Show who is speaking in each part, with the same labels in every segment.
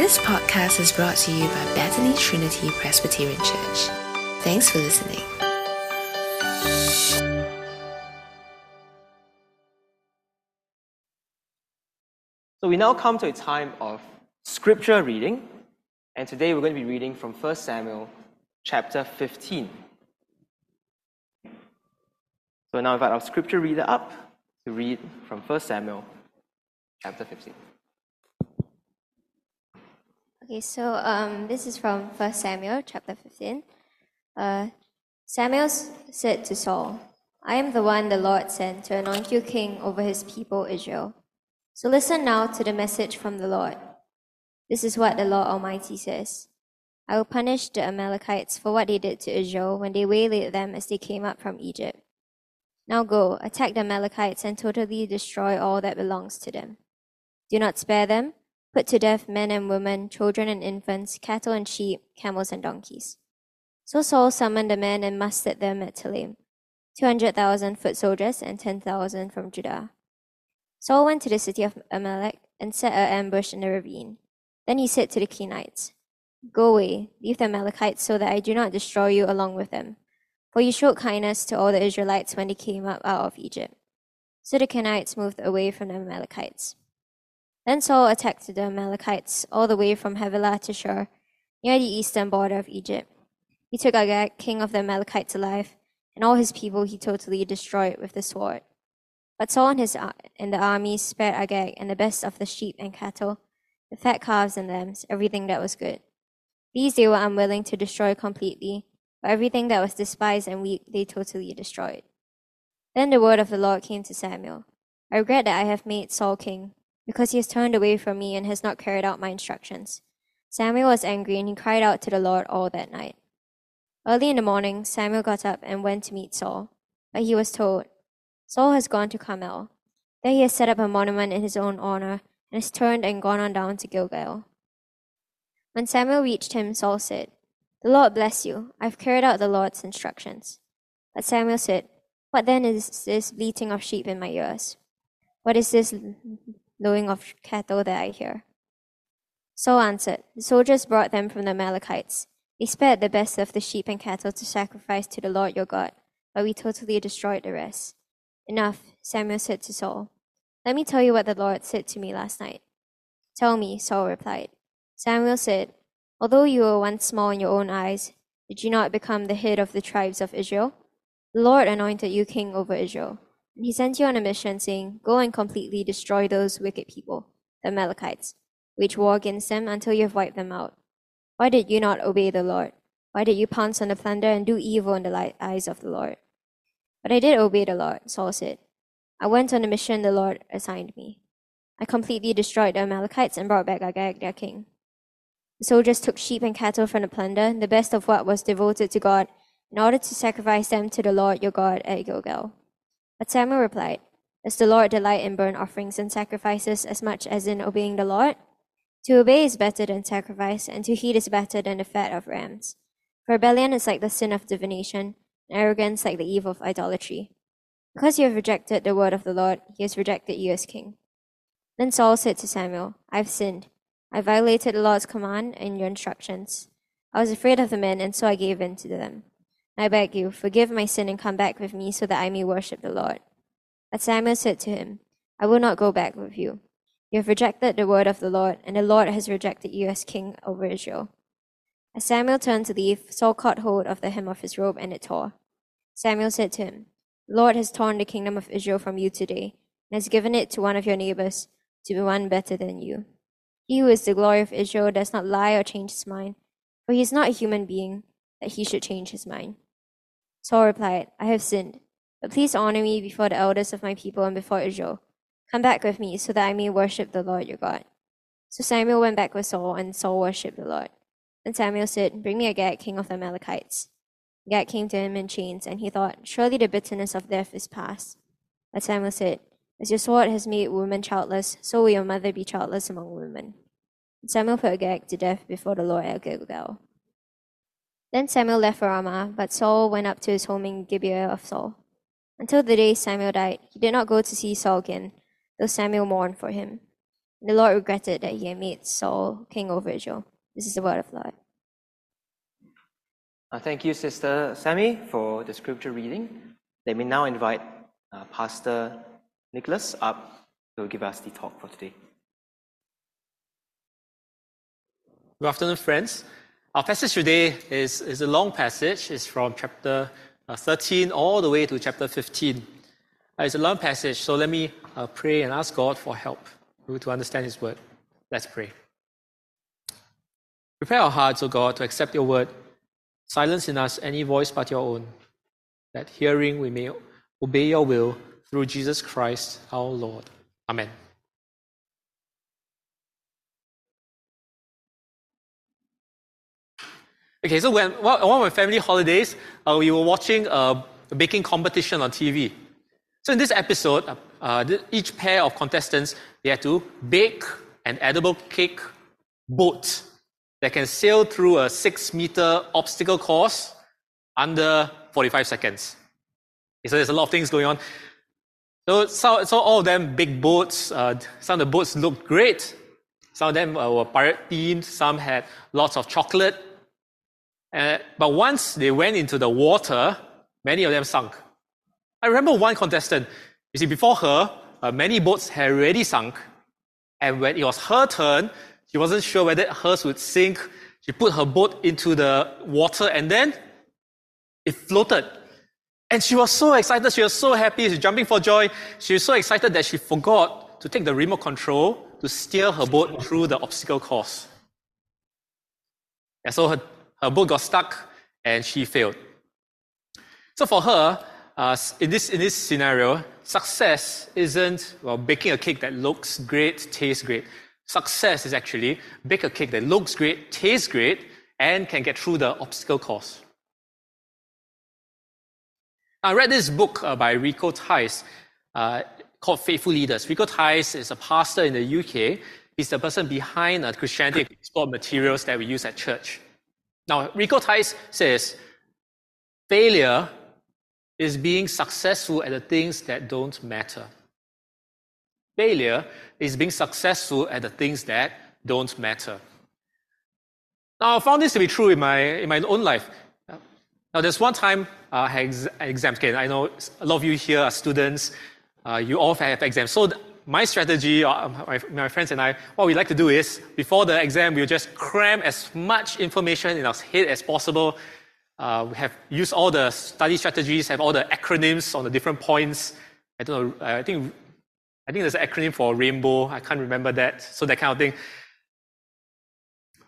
Speaker 1: This podcast is brought to you by Bethany Trinity Presbyterian Church. Thanks for listening.
Speaker 2: So we now come to a time of scripture reading, and today we're going to be reading from 1 Samuel chapter 15. So now I invite our scripture reader up to read from 1 Samuel chapter 15.
Speaker 3: Okay, so um, this is from 1 Samuel chapter 15. Uh, Samuel said to Saul, I am the one the Lord sent to anoint you king over his people Israel. So listen now to the message from the Lord. This is what the Lord Almighty says I will punish the Amalekites for what they did to Israel when they waylaid them as they came up from Egypt. Now go, attack the Amalekites and totally destroy all that belongs to them. Do not spare them put to death men and women, children and infants, cattle and sheep, camels and donkeys. So Saul summoned the men and mustered them at Telaim, two hundred thousand foot soldiers and ten thousand from Judah. Saul went to the city of Amalek and set an ambush in the ravine. Then he said to the Kenites, Go away, leave the Amalekites so that I do not destroy you along with them. For you showed kindness to all the Israelites when they came up out of Egypt. So the Kenites moved away from the Amalekites. Then Saul attacked the Amalekites all the way from Havilah to Shur, near the eastern border of Egypt. He took Agag, king of the Amalekites, alive, and all his people he totally destroyed with the sword. But Saul and, his, and the army spared Agag and the best of the sheep and cattle, the fat calves and lambs, everything that was good. These they were unwilling to destroy completely, but everything that was despised and weak they totally destroyed. Then the word of the Lord came to Samuel I regret that I have made Saul king because he has turned away from me and has not carried out my instructions. Samuel was angry and he cried out to the Lord all that night. Early in the morning, Samuel got up and went to meet Saul, but he was told, Saul has gone to Carmel. There he has set up a monument in his own honor and has turned and gone on down to Gilgal. When Samuel reached him, Saul said, The Lord bless you. I've carried out the Lord's instructions. But Samuel said, What then is this bleating of sheep in my ears? What is this lowing of cattle that I hear? Saul answered, The soldiers brought them from the Amalekites. They spared the best of the sheep and cattle to sacrifice to the Lord your God, but we totally destroyed the rest. Enough, Samuel said to Saul. Let me tell you what the Lord said to me last night. Tell me, Saul replied. Samuel said, Although you were once small in your own eyes, did you not become the head of the tribes of Israel? The Lord anointed you king over Israel. He sent you on a mission, saying, Go and completely destroy those wicked people, the Amalekites. Wage war against them until you have wiped them out. Why did you not obey the Lord? Why did you pounce on the plunder and do evil in the eyes of the Lord? But I did obey the Lord, Saul said. I went on the mission the Lord assigned me. I completely destroyed the Amalekites and brought back Agag, their king. The soldiers took sheep and cattle from the plunder, the best of what was devoted to God, in order to sacrifice them to the Lord your God at Gilgal. But Samuel replied, Does the Lord delight in burnt offerings and sacrifices as much as in obeying the Lord? To obey is better than sacrifice, and to heed is better than the fat of rams. For rebellion is like the sin of divination, and arrogance like the evil of idolatry. Because you have rejected the word of the Lord, he has rejected you as king. Then Saul said to Samuel, I have sinned. I violated the Lord's command and your instructions. I was afraid of the men, and so I gave in to them. I beg you, forgive my sin and come back with me so that I may worship the Lord. But Samuel said to him, I will not go back with you. You have rejected the word of the Lord, and the Lord has rejected you as king over Israel. As Samuel turned to leave, Saul caught hold of the hem of his robe, and it tore. Samuel said to him, The Lord has torn the kingdom of Israel from you today, and has given it to one of your neighbors, to be one better than you. He who is the glory of Israel does not lie or change his mind, for he is not a human being that he should change his mind. Saul replied, I have sinned, but please honor me before the elders of my people and before Israel. Come back with me so that I may worship the Lord your God. So Samuel went back with Saul, and Saul worshipped the Lord. Then Samuel said, Bring me Agag, king of the Amalekites. Agag came to him in chains, and he thought, Surely the bitterness of death is past. But Samuel said, As your sword has made women childless, so will your mother be childless among women. And Samuel put Agag to death before the Lord at Gilgal. Then Samuel left for Ramah, but Saul went up to his home in Gibeah of Saul. Until the day Samuel died, he did not go to see Saul again, though Samuel mourned for him. The Lord regretted that he had made Saul king over Israel. This is the word of the Lord.
Speaker 2: Uh, thank you, Sister Sammy, for the scripture reading. Let me now invite uh, Pastor Nicholas up to give us the talk for today.
Speaker 4: Good afternoon, friends. Our passage today is, is a long passage. It's from chapter uh, 13 all the way to chapter 15. Uh, it's a long passage, so let me uh, pray and ask God for help to understand His word. Let's pray. Prepare our hearts, O God, to accept your word. Silence in us any voice but your own, that hearing we may obey your will through Jesus Christ our Lord. Amen. Okay, so when one of my family holidays, uh, we were watching a baking competition on TV. So in this episode, uh, uh each pair of contestants they had to bake an edible cake boat that can sail through a six meter obstacle course under 45 seconds. So there's a lot of things going on. So, so, so all of them big boats. Uh, some of the boats looked great. Some of them uh, were pirate themed. Some had lots of chocolate. Uh, but once they went into the water, many of them sunk. I remember one contestant. You see, before her, uh, many boats had already sunk. And when it was her turn, she wasn't sure whether hers would sink. She put her boat into the water and then it floated. And she was so excited. She was so happy. She was jumping for joy. She was so excited that she forgot to take the remote control to steer her boat through the obstacle course. And so her, her boat got stuck and she failed. So for her, uh, in, this, in this scenario, success isn't well, baking a cake that looks great, tastes great. Success is actually bake a cake that looks great, tastes great, and can get through the obstacle course. I read this book uh, by Rico Tice uh, called Faithful Leaders. Rico Tice is a pastor in the UK. He's the person behind uh, Christianity Explored materials that we use at church. Now, Rico Tice says failure is being successful at the things that don't matter. Failure is being successful at the things that don't matter. Now, I found this to be true in my, in my own life. Now, there's one time uh, I had ex- exams. Okay, I know a lot of you here are students. Uh, you all have exams. So, my strategy, uh, my, my friends and I, what we like to do is before the exam, we'll just cram as much information in our head as possible. Uh, we have used all the study strategies, have all the acronyms on the different points. I don't know, I think I think there's an acronym for rainbow. I can't remember that. So that kind of thing.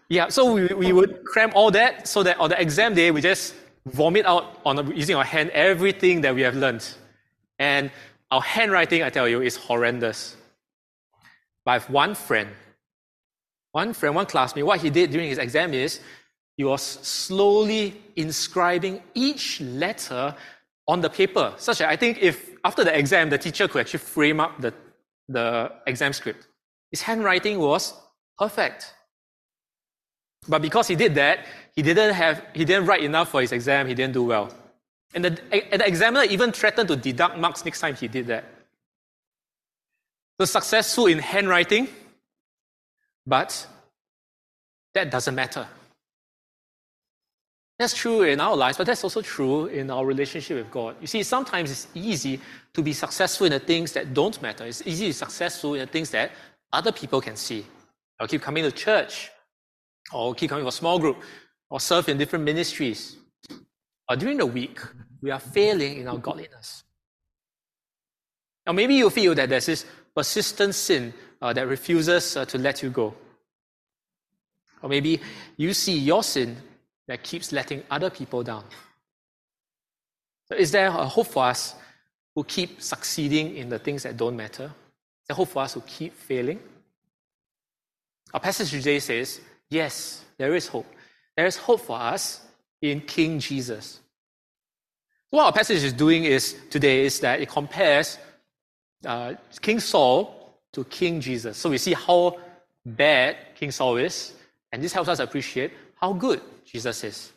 Speaker 4: Yeah, so we, we would cram all that so that on the exam day, we just vomit out on using our hand everything that we have learned. And our handwriting, I tell you, is horrendous. But I have one friend, one friend, one classmate, what he did during his exam is he was slowly inscribing each letter on the paper, such that I think if after the exam, the teacher could actually frame up the the exam script. His handwriting was perfect. But because he did that, he didn't have he didn't write enough for his exam, he didn't do well. And the, and the examiner even threatened to deduct marks next time he did that. So successful in handwriting, but that doesn't matter. That's true in our lives, but that's also true in our relationship with God. You see, sometimes it's easy to be successful in the things that don't matter. It's easy to be successful in the things that other people can see. I'll keep coming to church, or keep coming for small group, or serve in different ministries. But during the week, we are failing in our godliness. Now, maybe you feel that there's this persistent sin uh, that refuses uh, to let you go. Or maybe you see your sin that keeps letting other people down. So, is there a hope for us who keep succeeding in the things that don't matter? Is there hope for us who keep failing? Our passage today says, yes, there is hope. There is hope for us in King Jesus. What our passage is doing is today is that it compares uh, King Saul to King Jesus. So we see how bad King Saul is, and this helps us appreciate how good Jesus is.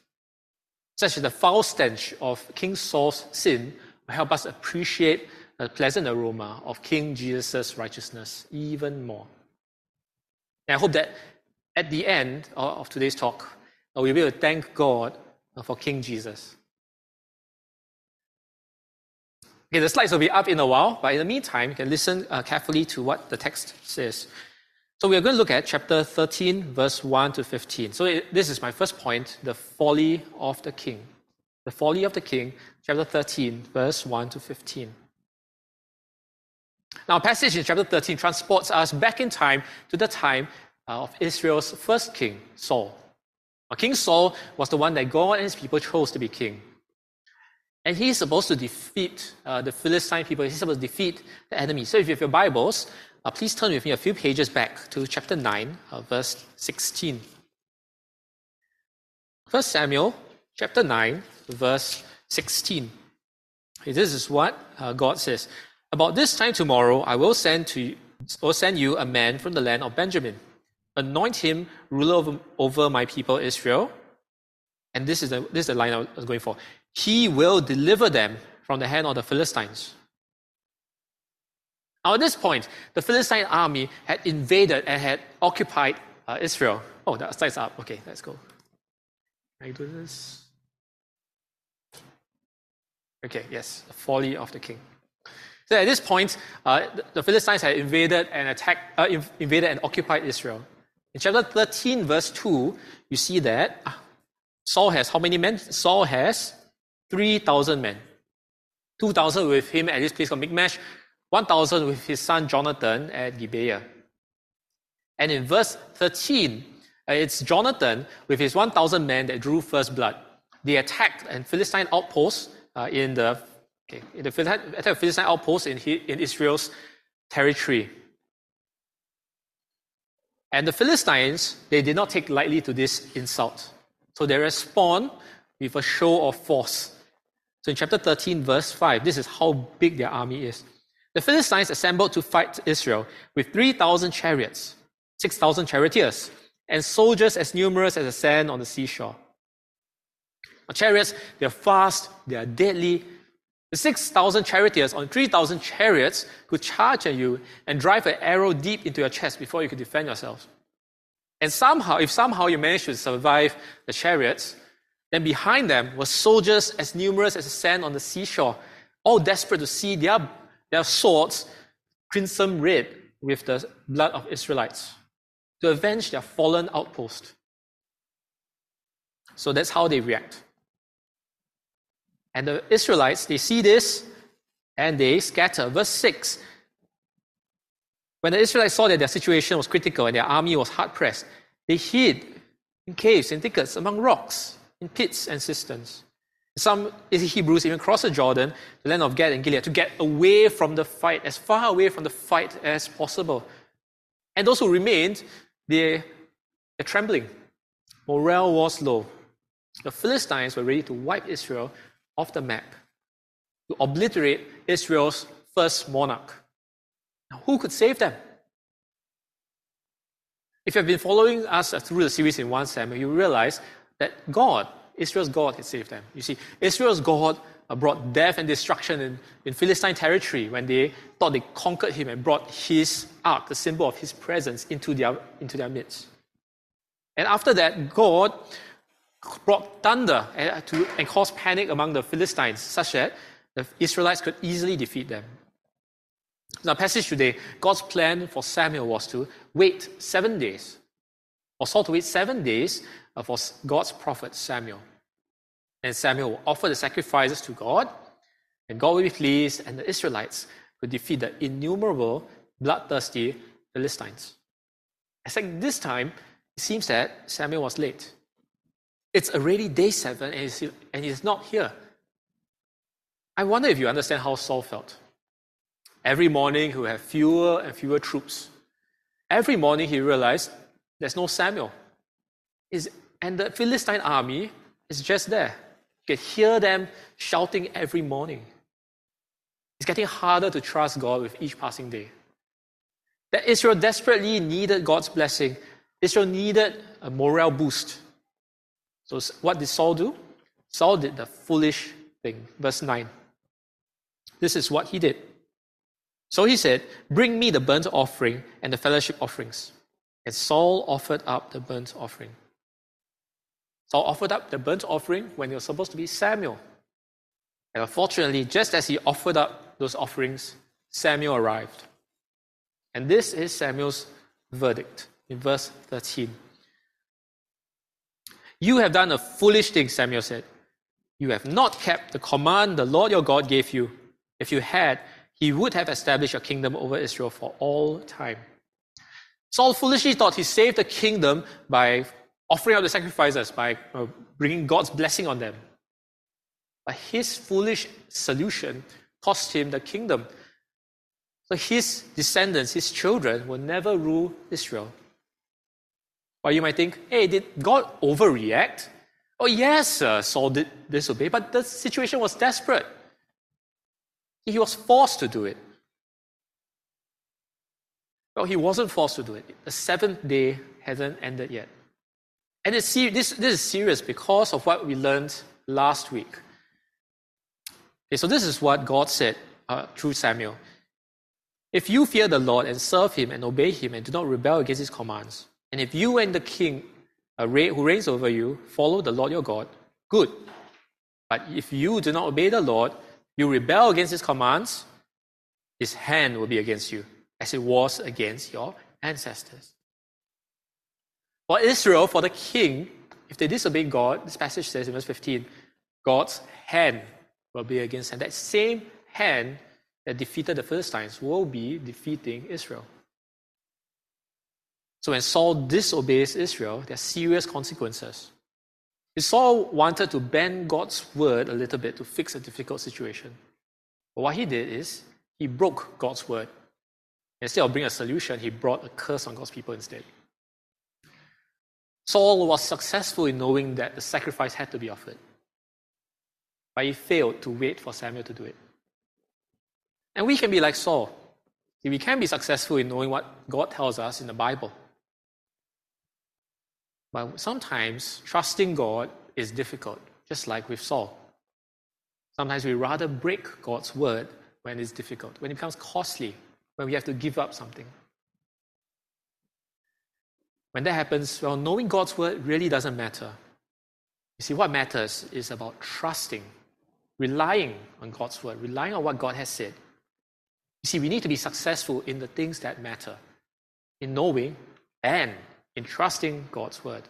Speaker 4: Such the foul stench of King Saul's sin will help us appreciate the pleasant aroma of King Jesus' righteousness even more. And I hope that at the end of today's talk, uh, we'll be able to thank God for King Jesus. Okay, the slides will be up in a while, but in the meantime, you can listen uh, carefully to what the text says. So we are going to look at chapter 13, verse 1 to 15. So it, this is my first point the folly of the king. The folly of the king, chapter 13, verse 1 to 15. Now, passage in chapter 13 transports us back in time to the time uh, of Israel's first king, Saul. Now, king Saul was the one that God and his people chose to be king. And he's supposed to defeat uh, the Philistine people. He's supposed to defeat the enemy. So if you have your Bibles, uh, please turn with me a few pages back to chapter 9, uh, verse 16. First Samuel, chapter 9, verse 16. This is what uh, God says. About this time tomorrow, I will send, to you, will send you a man from the land of Benjamin. Anoint him ruler over, over my people Israel. And this is, the, this is the line I was going for. He will deliver them from the hand of the Philistines. Now, at this point, the Philistine army had invaded and had occupied uh, Israel. Oh, that slide's up. Okay, let's go. Can I do this? Okay, yes, the folly of the king. So at this point, uh, the Philistines had invaded and attacked, uh, invaded and occupied Israel. In chapter 13, verse 2, you see that uh, Saul has how many men? Saul has 3,000 men. 2,000 with him at this place called Michmash, 1,000 with his son Jonathan at Gibeah. And in verse 13, uh, it's Jonathan with his 1,000 men that drew first blood. They attacked a Philistine outpost uh, in the okay, in the Philistine, Philistine outpost in, in Israel's territory. And the Philistines, they did not take lightly to this insult. So they respond with a show of force. So in chapter 13, verse 5, this is how big their army is. The Philistines assembled to fight Israel with 3,000 chariots, 6,000 charioteers, and soldiers as numerous as the sand on the seashore. Now, chariots, they're fast, they are deadly. The 6,000 charioteers on 3,000 chariots could charge at you and drive an arrow deep into your chest before you could defend yourselves. And somehow, if somehow you manage to survive the chariots, then behind them were soldiers as numerous as the sand on the seashore, all desperate to see their, their swords crimson red with the blood of Israelites to avenge their fallen outpost. So that's how they react. And the Israelites, they see this and they scatter. Verse 6 When the Israelites saw that their situation was critical and their army was hard pressed, they hid in caves and thickets among rocks in pits and cisterns. Some Hebrews even crossed the Jordan, the land of Gad and Gilead, to get away from the fight, as far away from the fight as possible. And those who remained, they, they're trembling. Morale was low. The Philistines were ready to wipe Israel off the map, to obliterate Israel's first monarch. Now, who could save them? If you've been following us through the series in 1 Samuel, you realize that God, Israel's God, had saved them. You see, Israel's God brought death and destruction in, in Philistine territory when they thought they conquered him and brought his ark, the symbol of his presence, into their, into their midst. And after that, God brought thunder and, uh, to, and caused panic among the Philistines, such that the Israelites could easily defeat them. Our passage today, God's plan for Samuel was to wait seven days, or Saul to wait seven days for God's prophet Samuel. And Samuel will offer the sacrifices to God, and God will be pleased, and the Israelites could defeat the innumerable bloodthirsty Philistines. Except this time, it seems that Samuel was late. It's already day seven, and he's, and he's not here. I wonder if you understand how Saul felt. Every morning, he would have fewer and fewer troops. Every morning, he realized there's no Samuel. Is and the Philistine army is just there. You can hear them shouting every morning. It's getting harder to trust God with each passing day. That Israel desperately needed God's blessing. Israel needed a morale boost. So, what did Saul do? Saul did the foolish thing. Verse 9. This is what he did. So he said, Bring me the burnt offering and the fellowship offerings. And Saul offered up the burnt offering. Saul offered up the burnt offering when it was supposed to be Samuel. And unfortunately, just as he offered up those offerings, Samuel arrived. And this is Samuel's verdict in verse 13. You have done a foolish thing, Samuel said. You have not kept the command the Lord your God gave you. If you had, he would have established a kingdom over Israel for all time. Saul foolishly thought he saved the kingdom by offering up the sacrifices, by uh, bringing God's blessing on them. But his foolish solution cost him the kingdom. So his descendants, his children, will never rule Israel. Or you might think, hey, did God overreact? Oh, yes, uh, Saul did disobey, but the situation was desperate. He was forced to do it. Well, he wasn't forced to do it. The seventh day hasn't ended yet. And it's this, this is serious because of what we learned last week. Okay, so this is what God said uh, through Samuel. If you fear the Lord and serve him and obey him and do not rebel against his commands, and if you and the king uh, who reigns over you follow the Lord your God, good. But if you do not obey the Lord, you rebel against his commands, his hand will be against you, as it was against your ancestors. For Israel, for the king, if they disobey God, this passage says in verse 15, God's hand will be against them. That same hand that defeated the Philistines will be defeating Israel. So when Saul disobeys Israel, there are serious consequences. If Saul wanted to bend God's word a little bit to fix a difficult situation. But what he did is he broke God's word. Instead of bringing a solution, he brought a curse on God's people instead. Saul was successful in knowing that the sacrifice had to be offered, but he failed to wait for Samuel to do it. And we can be like Saul. We can be successful in knowing what God tells us in the Bible. But sometimes trusting God is difficult, just like with Saul. Sometimes we rather break God's word when it's difficult, when it becomes costly, when we have to give up something. When that happens, well, knowing God's word really doesn't matter. You see, what matters is about trusting, relying on God's word, relying on what God has said. You see, we need to be successful in the things that matter, in knowing and in trusting God's word.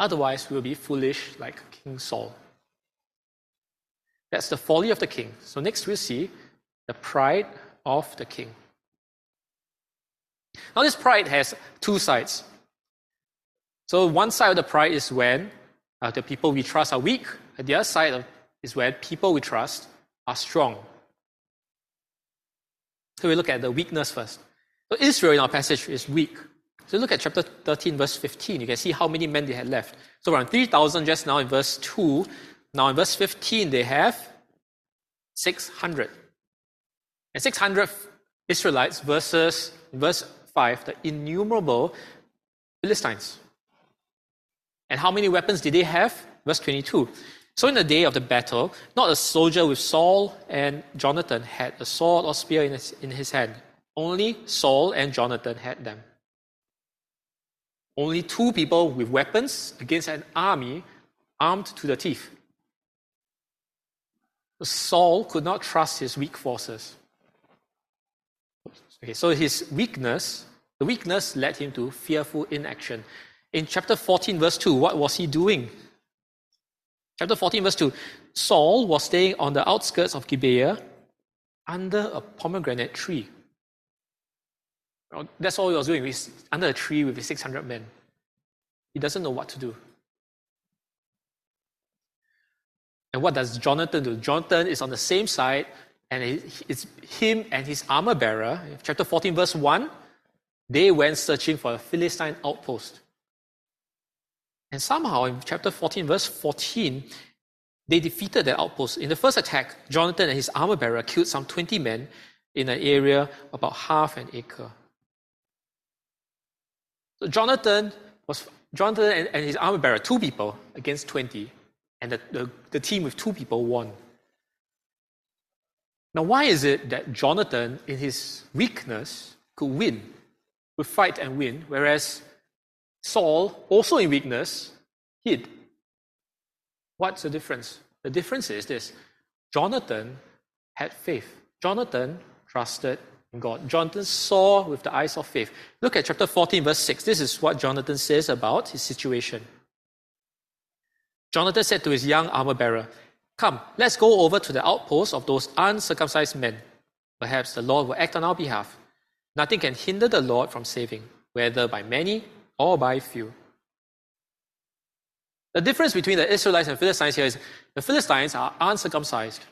Speaker 4: Otherwise, we'll be foolish like King Saul. That's the folly of the king. So, next we'll see the pride of the king. Now, this pride has two sides. So, one side of the pride is when uh, the people we trust are weak, and the other side of, is when people we trust are strong. So, we look at the weakness first. So Israel in our passage is weak. So look at chapter 13, verse 15. You can see how many men they had left. So around 3,000 just now in verse 2. Now in verse 15, they have 600. And 600 Israelites versus, verse 5, the innumerable Philistines. And how many weapons did they have? Verse 22. So in the day of the battle, not a soldier with Saul and Jonathan had a sword or spear in his, in his hand. Only Saul and Jonathan had them. Only two people with weapons against an army armed to the teeth. Saul could not trust his weak forces. Okay, so his weakness, the weakness led him to fearful inaction. In chapter 14, verse 2, what was he doing? Chapter 14, verse 2 Saul was staying on the outskirts of Gibeah under a pomegranate tree. That's all he was doing. He's under a tree with his 600 men. He doesn't know what to do. And what does Jonathan do? Jonathan is on the same side, and it's him and his armor bearer. Chapter 14, verse 1, they went searching for a Philistine outpost. And somehow, in chapter 14, verse 14, they defeated that outpost. In the first attack, Jonathan and his armor bearer killed some 20 men in an area about half an acre. So Jonathan was Jonathan and, and his armor bearer, two people against 20, and the, the, the team with two people won. Now, why is it that Jonathan, in his weakness, could win? would fight and win, whereas Saul, also in weakness, hid. What's the difference? The difference is this Jonathan had faith. Jonathan trusted in God. Jonathan saw with the eyes of faith. Look at chapter 14, verse 6. This is what Jonathan says about his situation. Jonathan said to his young armor bearer, Come, let's go over to the outpost of those uncircumcised men. Perhaps the Lord will act on our behalf. Nothing can hinder the Lord from saving, whether by many or by few. The difference between the Israelites and Philistines here is the Philistines are uncircumcised.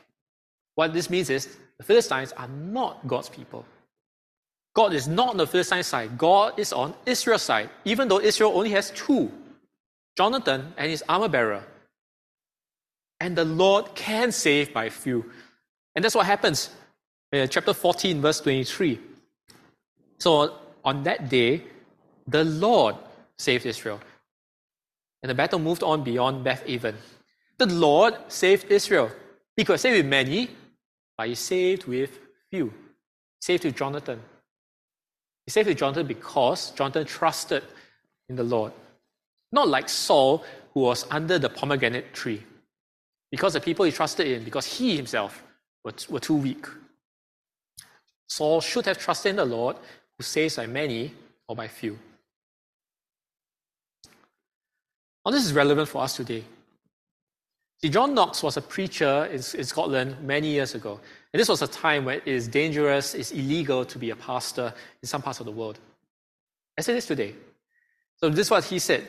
Speaker 4: What this means is the Philistines are not God's people. God is not on the Philistine side. God is on Israel's side, even though Israel only has two Jonathan and his armor bearer. And the Lord can save by few. And that's what happens in chapter 14, verse 23. So on that day, the Lord saved Israel. And the battle moved on beyond Beth Aven. The Lord saved Israel. He could saved with many, but he saved with few. He saved with Jonathan. He saved with Jonathan because Jonathan trusted in the Lord. Not like Saul, who was under the pomegranate tree. Because the people he trusted in, because he himself were, were too weak. Saul should have trusted in the Lord, who saves by many or by few. Now, this is relevant for us today. See, John Knox was a preacher in, in Scotland many years ago. And this was a time when it is dangerous, it's illegal to be a pastor in some parts of the world. As it is today. So, this is what he said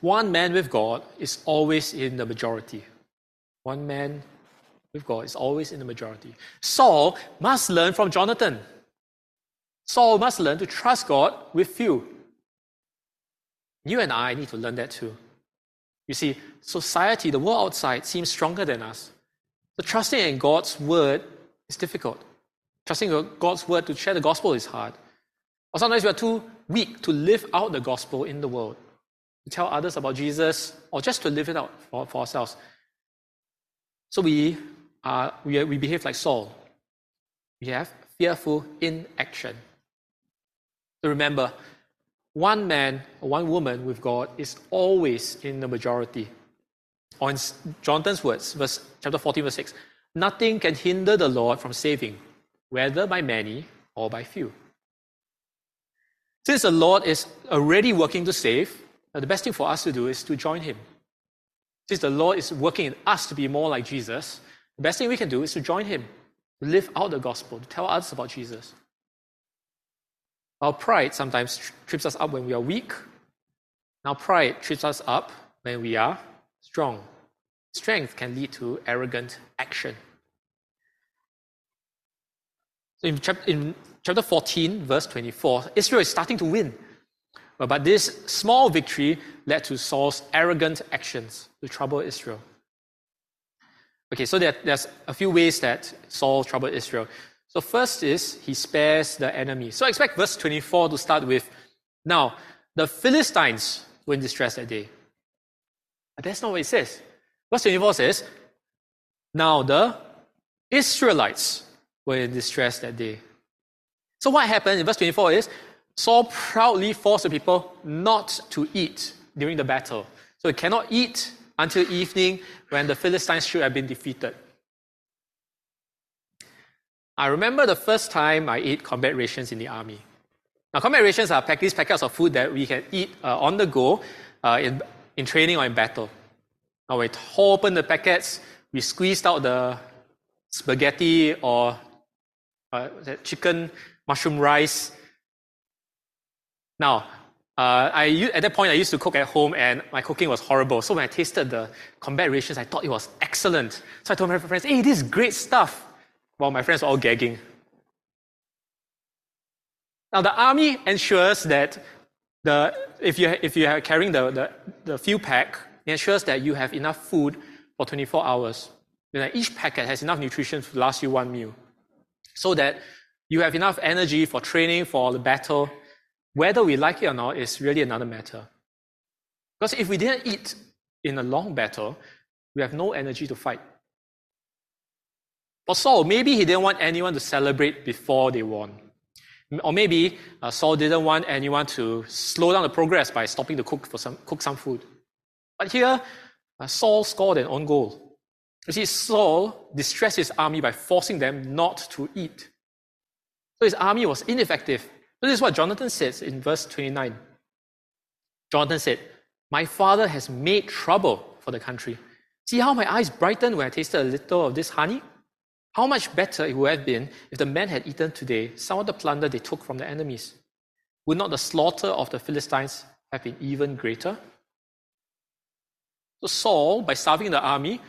Speaker 4: One man with God is always in the majority. One man with God is always in the majority. Saul must learn from Jonathan. Saul must learn to trust God with few. You and I need to learn that too. You see, society, the world outside, seems stronger than us. So trusting in God's word is difficult. Trusting in God's word to share the gospel is hard. Or sometimes we are too weak to live out the gospel in the world, tell others about Jesus, or just to live it out for, for ourselves. So we, are, we, we behave like Saul. We have fearful inaction. So remember, one man one woman with God is always in the majority. Or in Jonathan's words, verse chapter 14, verse 6, nothing can hinder the Lord from saving, whether by many or by few. Since the Lord is already working to save, the best thing for us to do is to join him. Since the Lord is working in us to be more like Jesus, the best thing we can do is to join him, to live out the gospel, to tell others about Jesus. Our pride sometimes trips us up when we are weak. Now, pride trips us up when we are strong. Strength can lead to arrogant action. So in chapter 14, verse 24, Israel is starting to win. But this small victory led to Saul's arrogant actions to trouble Israel. Okay, so there, there's a few ways that Saul troubled Israel. So, first is he spares the enemy. So, I expect verse 24 to start with Now, the Philistines were in distress that day. But that's not what it says. Verse 24 says, Now the Israelites were in distress that day. So, what happened in verse 24 is Saul proudly forced the people not to eat during the battle. So, they cannot eat until evening when the Philistines should have been defeated. I remember the first time I ate combat rations in the army. Now, combat rations are these packets of food that we can eat uh, on the go uh, in, in training or in battle. Now, we tore open the packets, we squeezed out the spaghetti or uh, chicken, mushroom rice. Now, uh, I, at that point, I used to cook at home and my cooking was horrible. So when I tasted the combat rations, I thought it was excellent. So I told my friends, hey, this is great stuff while my friends were all gagging. Now, the army ensures that the, if, you, if you are carrying the, the, the fuel pack, it ensures that you have enough food for 24 hours. Each packet has enough nutrition to last you one meal. So that you have enough energy for training, for the battle. Whether we like it or not is really another matter. Because if we didn't eat in a long battle, we have no energy to fight. For Saul, maybe he didn't want anyone to celebrate before they won. Or maybe uh, Saul didn't want anyone to slow down the progress by stopping to cook, for some, cook some food. But here, uh, Saul scored an own goal. You see, Saul distressed his army by forcing them not to eat. So his army was ineffective. This is what Jonathan says in verse 29. Jonathan said, My father has made trouble for the country. See how my eyes brightened when I tasted a little of this honey? How much better it would have been if the men had eaten today some of the plunder they took from the enemies. Would not the slaughter of the Philistines have been even greater? So Saul, by starving the army,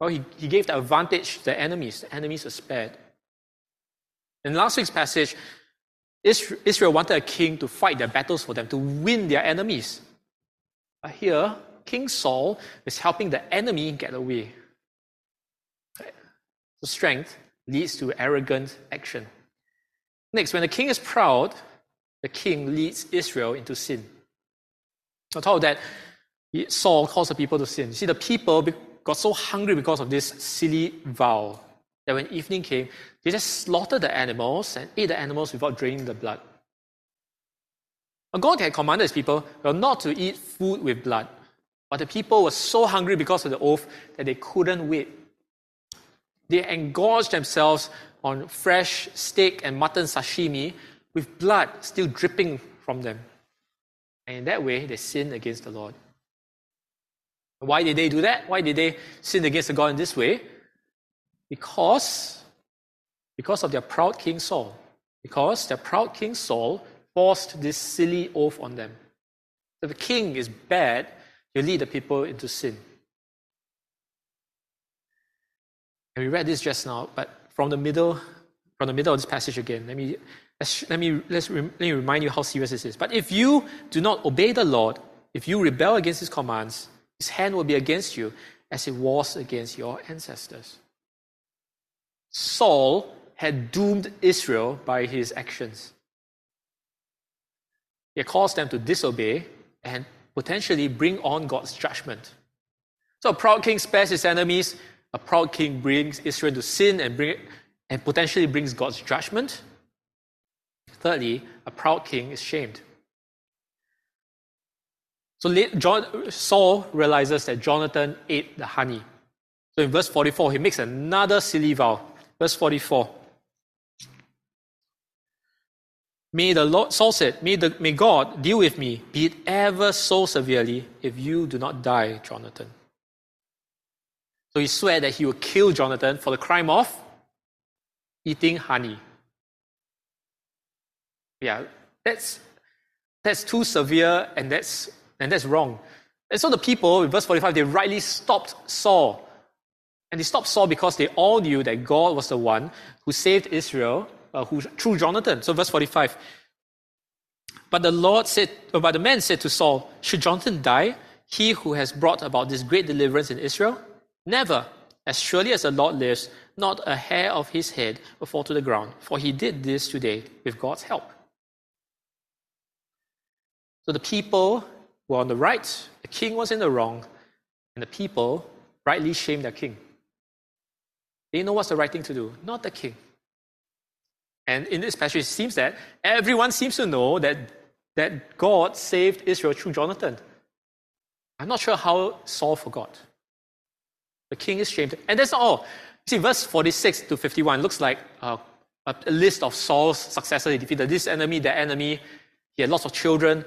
Speaker 4: well, he, he gave the advantage to the enemies. The enemies were spared. In last week's passage, Israel wanted a king to fight their battles for them, to win their enemies. But here, King Saul is helping the enemy get away. So strength leads to arrogant action. Next, when the king is proud, the king leads Israel into sin. On top of that, Saul caused the people to sin. You See, the people got so hungry because of this silly vow that when evening came, they just slaughtered the animals and ate the animals without draining the blood. God had commanded his people well, not to eat food with blood. But the people were so hungry because of the oath that they couldn't wait. They engorged themselves on fresh steak and mutton sashimi with blood still dripping from them. And in that way, they sinned against the Lord. Why did they do that? Why did they sin against the God in this way? Because, because of their proud king Saul. Because their proud king Saul forced this silly oath on them. If the king is bad, you lead the people into sin. And we read this just now, but from the middle, from the middle of this passage again, let me let's, let me let's let me remind you how serious this is. But if you do not obey the Lord, if you rebel against His commands, His hand will be against you, as it was against your ancestors. Saul had doomed Israel by his actions. He caused them to disobey and potentially bring on God's judgment. So a proud king spares his enemies, a proud king brings Israel to sin and, bring, and potentially brings God's judgment. Thirdly, a proud king is shamed. So John, Saul realizes that Jonathan ate the honey. So in verse 44, he makes another silly vow. Verse 44. May the Lord, Saul said, may, the, may God deal with me, be it ever so severely, if you do not die, Jonathan. So he swore that he would kill Jonathan for the crime of eating honey. Yeah, that's, that's too severe and that's, and that's wrong. And so the people, in verse 45, they rightly stopped Saul. And they stopped Saul because they all knew that God was the one who saved Israel uh, who, through Jonathan. So, verse 45. But the Lord said, uh, but the man said to Saul, Should Jonathan die, he who has brought about this great deliverance in Israel? Never. As surely as the Lord lives, not a hair of his head will fall to the ground, for he did this today with God's help. So the people were on the right, the king was in the wrong, and the people rightly shamed their king. They know what's the right thing to do, not the king. And in this passage, it seems that everyone seems to know that, that God saved Israel through Jonathan. I'm not sure how Saul forgot. The king is shamed. And that's not all. See, verse 46 to 51 looks like a, a list of Saul's successors. He defeated this enemy, that enemy. He had lots of children.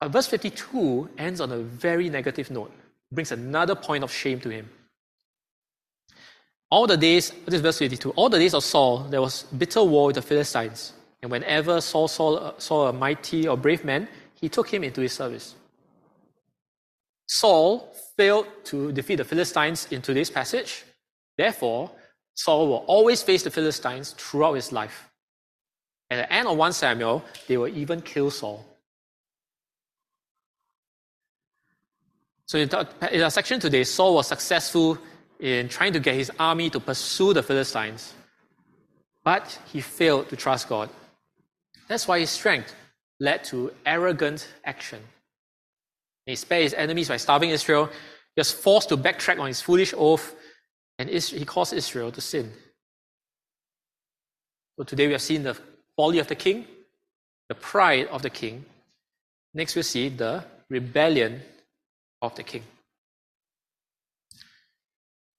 Speaker 4: But verse 52 ends on a very negative note. Brings another point of shame to him. All the days, this is verse 52, all the days of Saul, there was bitter war with the Philistines. And whenever Saul saw, uh, saw a mighty or brave man, he took him into his service. Saul failed to defeat the Philistines in today's passage. Therefore, Saul will always face the Philistines throughout his life. At the end of 1 Samuel, they will even kill Saul. So in our section today, Saul was successful in trying to get his army to pursue the Philistines. But he failed to trust God. That's why his strength led to arrogant action. He spared his enemies by starving Israel. He was forced to backtrack on his foolish oath, and he caused Israel to sin. So today we have seen the folly of the king, the pride of the king. Next, we'll see the rebellion of the king.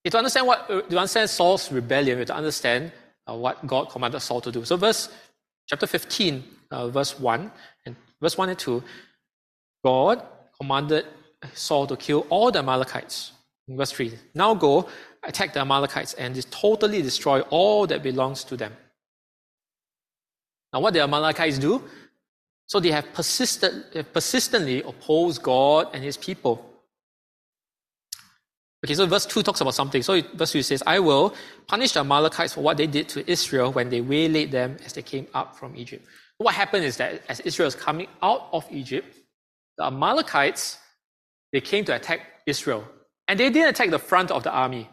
Speaker 4: To understand what uh, to understand Saul's rebellion, we have to understand uh, what God commanded Saul to do. So, verse chapter 15, uh, verse 1 and verse 1 and 2, God commanded Saul to kill all the Amalekites. In verse 3, now go, attack the Amalekites and totally destroy all that belongs to them. Now, what the Amalekites do? So they have persisted, persistently opposed God and his people. Okay, so verse 2 talks about something. So verse 2 says, I will punish the Amalekites for what they did to Israel when they waylaid them as they came up from Egypt. What happened is that as Israel was coming out of Egypt, the Amalekites, they came to attack Israel. And they didn't attack the front of the army.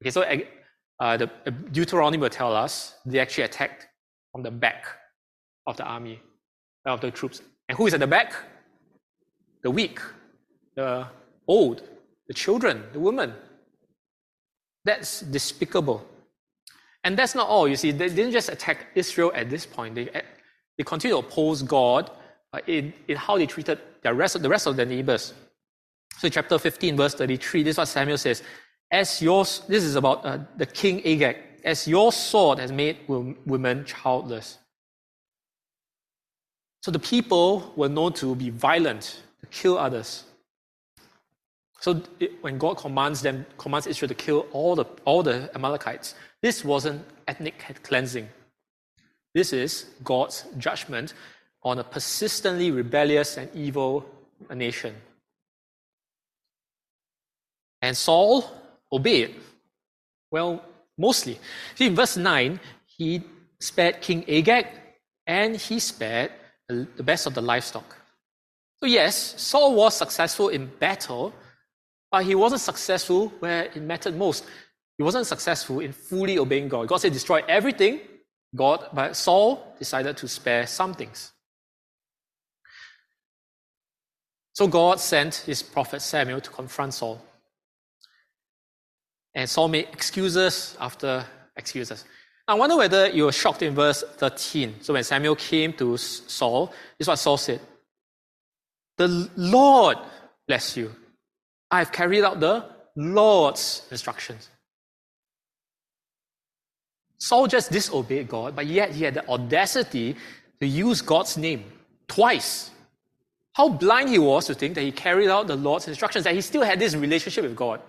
Speaker 4: Okay, so uh, uh the uh, Deuteronomy will tell us they actually attacked from the back of the army, uh, of the troops. And who is at the back? The weak, the old, the children, the women. That's despicable. And that's not all. You see, they didn't just attack Israel at this point. They, they continue to oppose God in, in how they treated the rest, of, the rest of their neighbors. So, chapter 15, verse 33, this is what Samuel says. As your, this is about uh, the king Agag. As your sword has made women childless. So the people were known to be violent, to kill others. So it, when God commands them, commands Israel to kill all the, all the Amalekites, this wasn't ethnic cleansing. This is God's judgment on a persistently rebellious and evil nation. And Saul obeyed. Well, mostly. See, in verse 9, he spared King Agag and he spared the best of the livestock. So, yes, Saul was successful in battle, but he wasn't successful where it mattered most. He wasn't successful in fully obeying God. God said, destroy everything. God, but Saul decided to spare some things. So God sent his prophet Samuel to confront Saul. And Saul made excuses after excuses. I wonder whether you were shocked in verse 13. So when Samuel came to Saul, this is what Saul said The Lord bless you. I have carried out the Lord's instructions. Saul just disobeyed God, but yet he had the audacity to use God's name twice. How blind he was to think that he carried out the Lord's instructions, that he still had this relationship with God.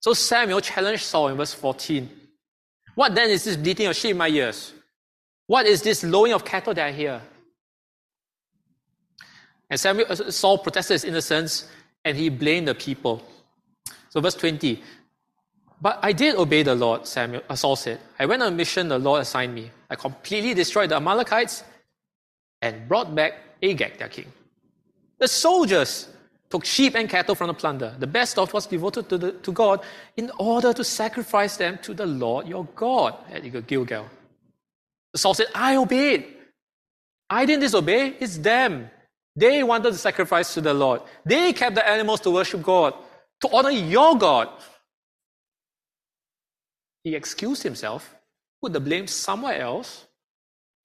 Speaker 4: So Samuel challenged Saul in verse 14. What then is this bleating of sheep in my ears? What is this lowing of cattle that I hear? And Samuel, uh, Saul protested his innocence and he blamed the people. So, verse 20. But I did obey the Lord, Samuel, uh, Saul said. I went on a mission the Lord assigned me. I completely destroyed the Amalekites and brought back Agag, their king. The soldiers took sheep and cattle from the plunder. The best of was devoted to, the, to God in order to sacrifice them to the Lord your God at Gilgal. Saul said, I obeyed. I didn't disobey, it's them. They wanted to sacrifice to the Lord. They kept the animals to worship God, to honor your God. He excused himself, put the blame somewhere else,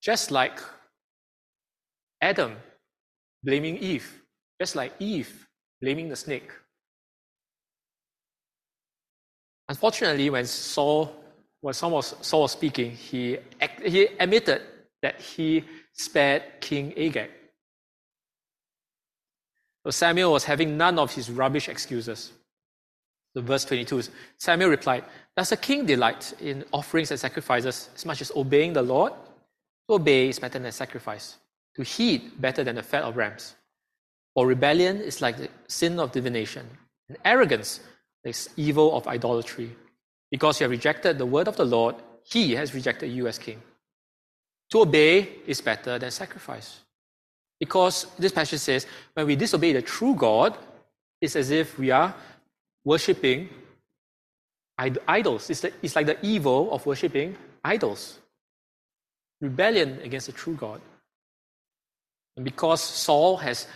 Speaker 4: just like Adam blaming Eve, just like Eve blaming the snake. Unfortunately, when Saul, when Saul was, Saul was speaking, he, he admitted that he spared King Agag. So Samuel was having none of his rubbish excuses. So verse 22, is, Samuel replied, Does a king delight in offerings and sacrifices as much as obeying the Lord? To obey is better than sacrifice, to heed better than the fat of rams. For rebellion is like the sin of divination, and arrogance is evil of idolatry. Because you have rejected the word of the Lord, he has rejected you as king. To obey is better than sacrifice. Because this passage says, when we disobey the true God, it's as if we are worshipping idols. It's, the, it's like the evil of worshipping idols. Rebellion against the true God. And because Saul has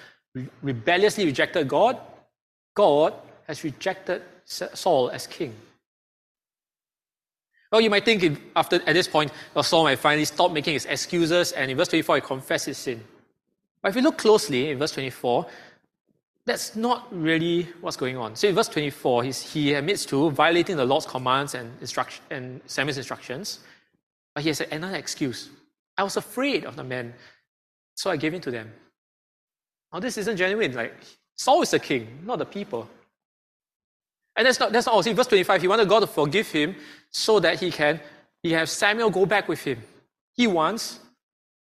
Speaker 4: rebelliously rejected God, God has rejected Saul as king. Well, you might think after at this point, Saul might finally stop making his excuses, and in verse 24, he confesses his sin. But if you look closely in verse 24, that's not really what's going on. So in verse 24, he admits to violating the Lord's commands and, instruction, and Samuel's instructions, but he has another excuse. I was afraid of the men, so I gave in to them. Now, this isn't genuine. Like, Saul is the king, not the people. And that's not, that's not all. See, verse 25, he wanted God to forgive him so that he can he have Samuel go back with him. He wants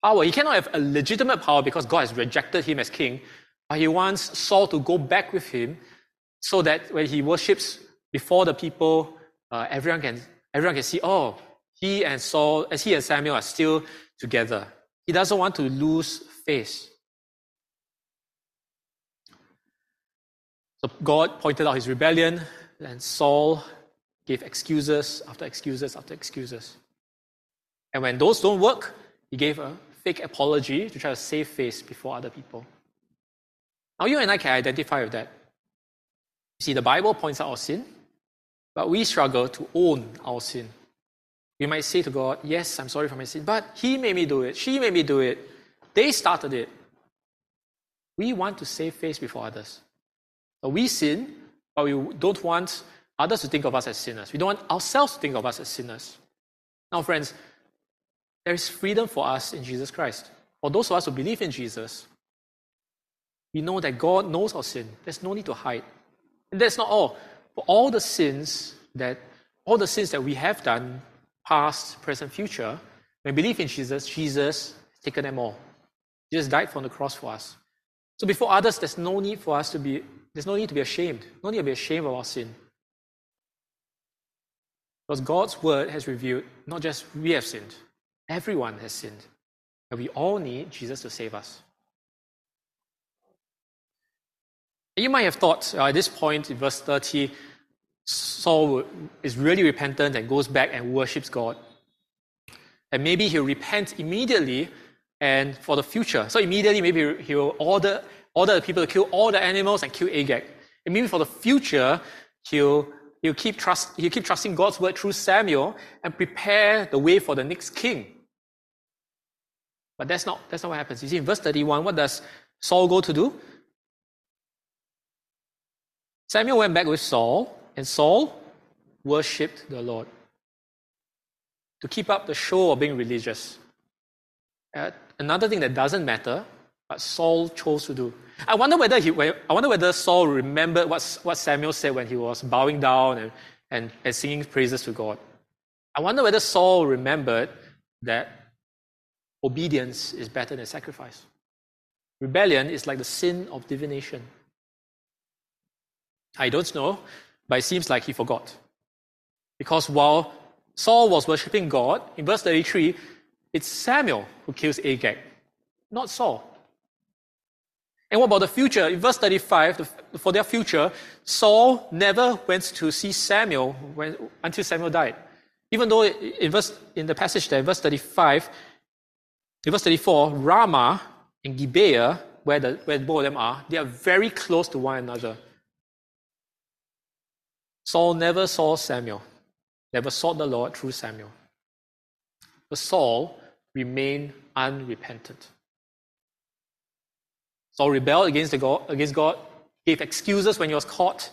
Speaker 4: power. He cannot have a legitimate power because God has rejected him as king, but he wants Saul to go back with him so that when he worships before the people, uh, everyone, can, everyone can see, oh, he and Saul, as he and Samuel are still together. He doesn't want to lose face. So God pointed out his rebellion, and Saul gave excuses after excuses after excuses. And when those don't work, he gave a fake apology to try to save face before other people. Now, you and I can identify with that. You see, the Bible points out our sin, but we struggle to own our sin. We might say to God, Yes, I'm sorry for my sin, but He made me do it. She made me do it. They started it. We want to save face before others. So we sin, but we don't want others to think of us as sinners. We don't want ourselves to think of us as sinners. Now, friends, there is freedom for us in Jesus Christ. For those of us who believe in Jesus, we know that God knows our sin. There's no need to hide. And that's not all. For all the sins that all the sins that we have done, past, present, future, when we believe in Jesus, Jesus has taken them all. Jesus died on the cross for us. So before others, there's no need for us to be, there's no need to be ashamed. No need to be ashamed of our sin. Because God's word has revealed not just we have sinned, everyone has sinned. And we all need Jesus to save us. You might have thought uh, at this point in verse 30, Saul is really repentant and goes back and worships God. And maybe he'll repent immediately and for the future. So immediately, maybe he'll order, order the people to kill all the animals and kill Agag. And maybe for the future, he'll he'll keep, trust, he'll keep trusting God's word through Samuel and prepare the way for the next king. But that's not, that's not what happens. You see, in verse 31, what does Saul go to do? Samuel went back with Saul, and Saul worshipped the Lord to keep up the show of being religious. Uh, another thing that doesn't matter, but Saul chose to do. I wonder whether he, I wonder whether Saul remembered what, what Samuel said when he was bowing down and, and, and singing praises to God. I wonder whether Saul remembered that obedience is better than sacrifice. Rebellion is like the sin of divination. I don't know, but it seems like he forgot. Because while Saul was worshipping God, in verse 33, it's Samuel who kills Agag, not Saul. And what about the future? In verse 35, for their future, Saul never went to see Samuel when, until Samuel died. Even though in, verse, in the passage there, verse 35, in verse 34, Ramah and Gibeah, where, the, where both of them are, they are very close to one another. Saul never saw Samuel, never sought the Lord through Samuel. But Saul remained unrepentant. Saul rebelled against, the God, against God, gave excuses when he was caught.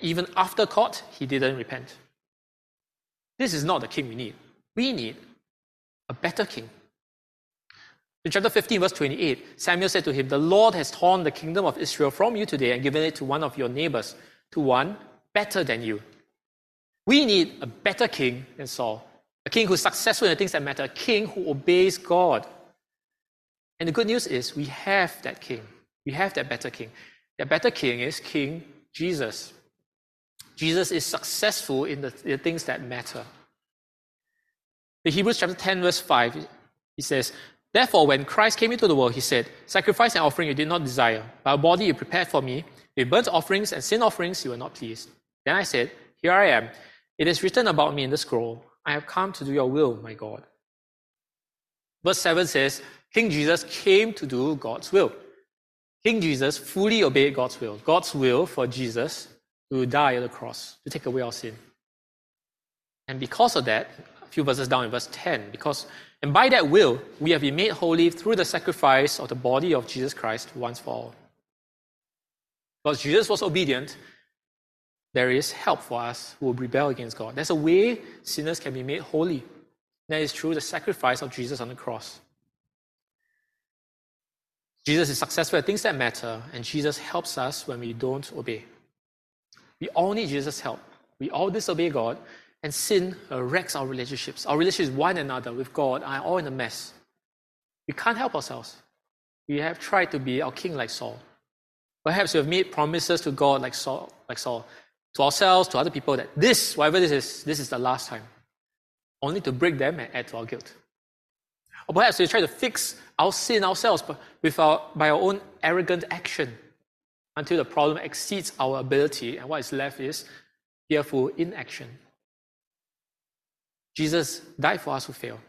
Speaker 4: Even after caught, he didn't repent. This is not the king we need. We need a better king. In chapter 15, verse 28, Samuel said to him, The Lord has torn the kingdom of Israel from you today and given it to one of your neighbors, to one better than you. We need a better king than Saul, a king who's successful in the things that matter, a king who obeys God. And the good news is we have that king. We have that better king. That better king is King Jesus. Jesus is successful in the, the things that matter. In Hebrews chapter 10, verse 5, he says, Therefore, when Christ came into the world, he said, Sacrifice and offering you did not desire, but a body you prepared for me. With burnt offerings and sin offerings you were not pleased. Then I said, Here I am. It is written about me in the scroll. I have come to do your will, my God. Verse 7 says, King Jesus came to do God's will. King Jesus fully obeyed God's will. God's will for Jesus to die on the cross, to take away our sin. And because of that, a few verses down in verse 10, because and by that will we have been made holy through the sacrifice of the body of Jesus Christ once for all. Because Jesus was obedient, there is help for us who rebel against God. There's a way sinners can be made holy. That is through the sacrifice of Jesus on the cross. Jesus is successful at things that matter, and Jesus helps us when we don't obey. We all need Jesus' help. We all disobey God, and sin uh, wrecks our relationships. Our relationships with one another, with God, are all in a mess. We can't help ourselves. We have tried to be our king like Saul. Perhaps we have made promises to God like Saul, like Saul, to ourselves, to other people, that this, whatever this is, this is the last time, only to break them and add to our guilt. Or perhaps we try to fix our sin ourselves with our, by our own arrogant action until the problem exceeds our ability, and what is left is fearful inaction. Jesus died for us who fail.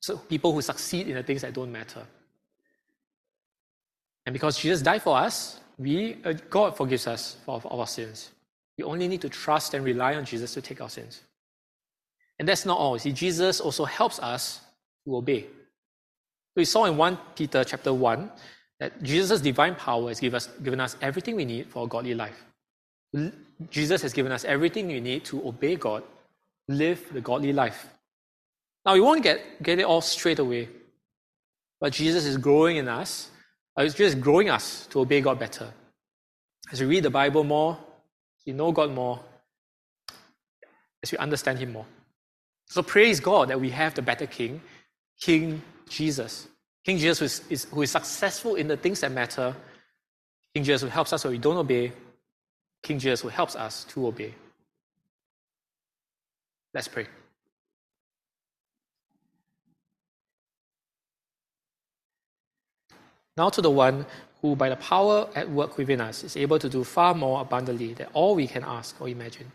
Speaker 4: So people who succeed in the things that don't matter. And because Jesus died for us, we, uh, God forgives us for, for our sins. We only need to trust and rely on Jesus to take our sins. And that's not all. See, Jesus also helps us to obey. We saw in 1 Peter chapter 1 that Jesus' divine power has us, given us everything we need for a godly life. Jesus has given us everything we need to obey God, live the godly life. Now, we won't get, get it all straight away, but Jesus is growing in us. Uh, it's just growing us to obey God better. As we read the Bible more, we know God more, as we understand Him more. So praise God that we have the better King, King Jesus. King Jesus who is, is, who is successful in the things that matter. King Jesus who helps us when we don't obey. King Jesus who helps us to obey. Let's pray. Now to the one who, by the power at work within us, is able to do far more abundantly than all we can ask or imagine.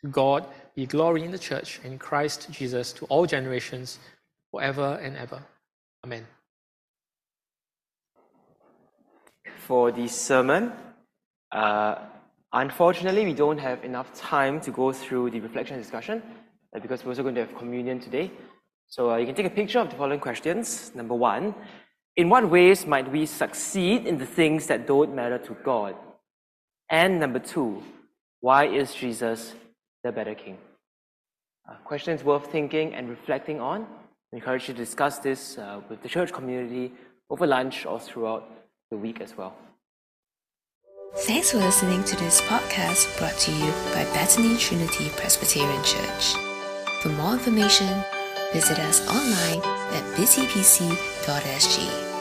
Speaker 4: To God be glory in the church and Christ Jesus to all generations, forever and ever. Amen.
Speaker 2: For the sermon, uh, unfortunately, we don't have enough time to go through the reflection discussion because we're also going to have communion today. So uh, you can take a picture of the following questions. Number one, in what ways might we succeed in the things that don't matter to God? And number two, why is Jesus the better king? Uh, questions worth thinking and reflecting on. I encourage you to discuss this uh, with the church community over lunch or throughout the week as well.
Speaker 1: Thanks for listening to this podcast brought to you by Bethany Trinity Presbyterian Church. For more information, visit us online at busypc.sg.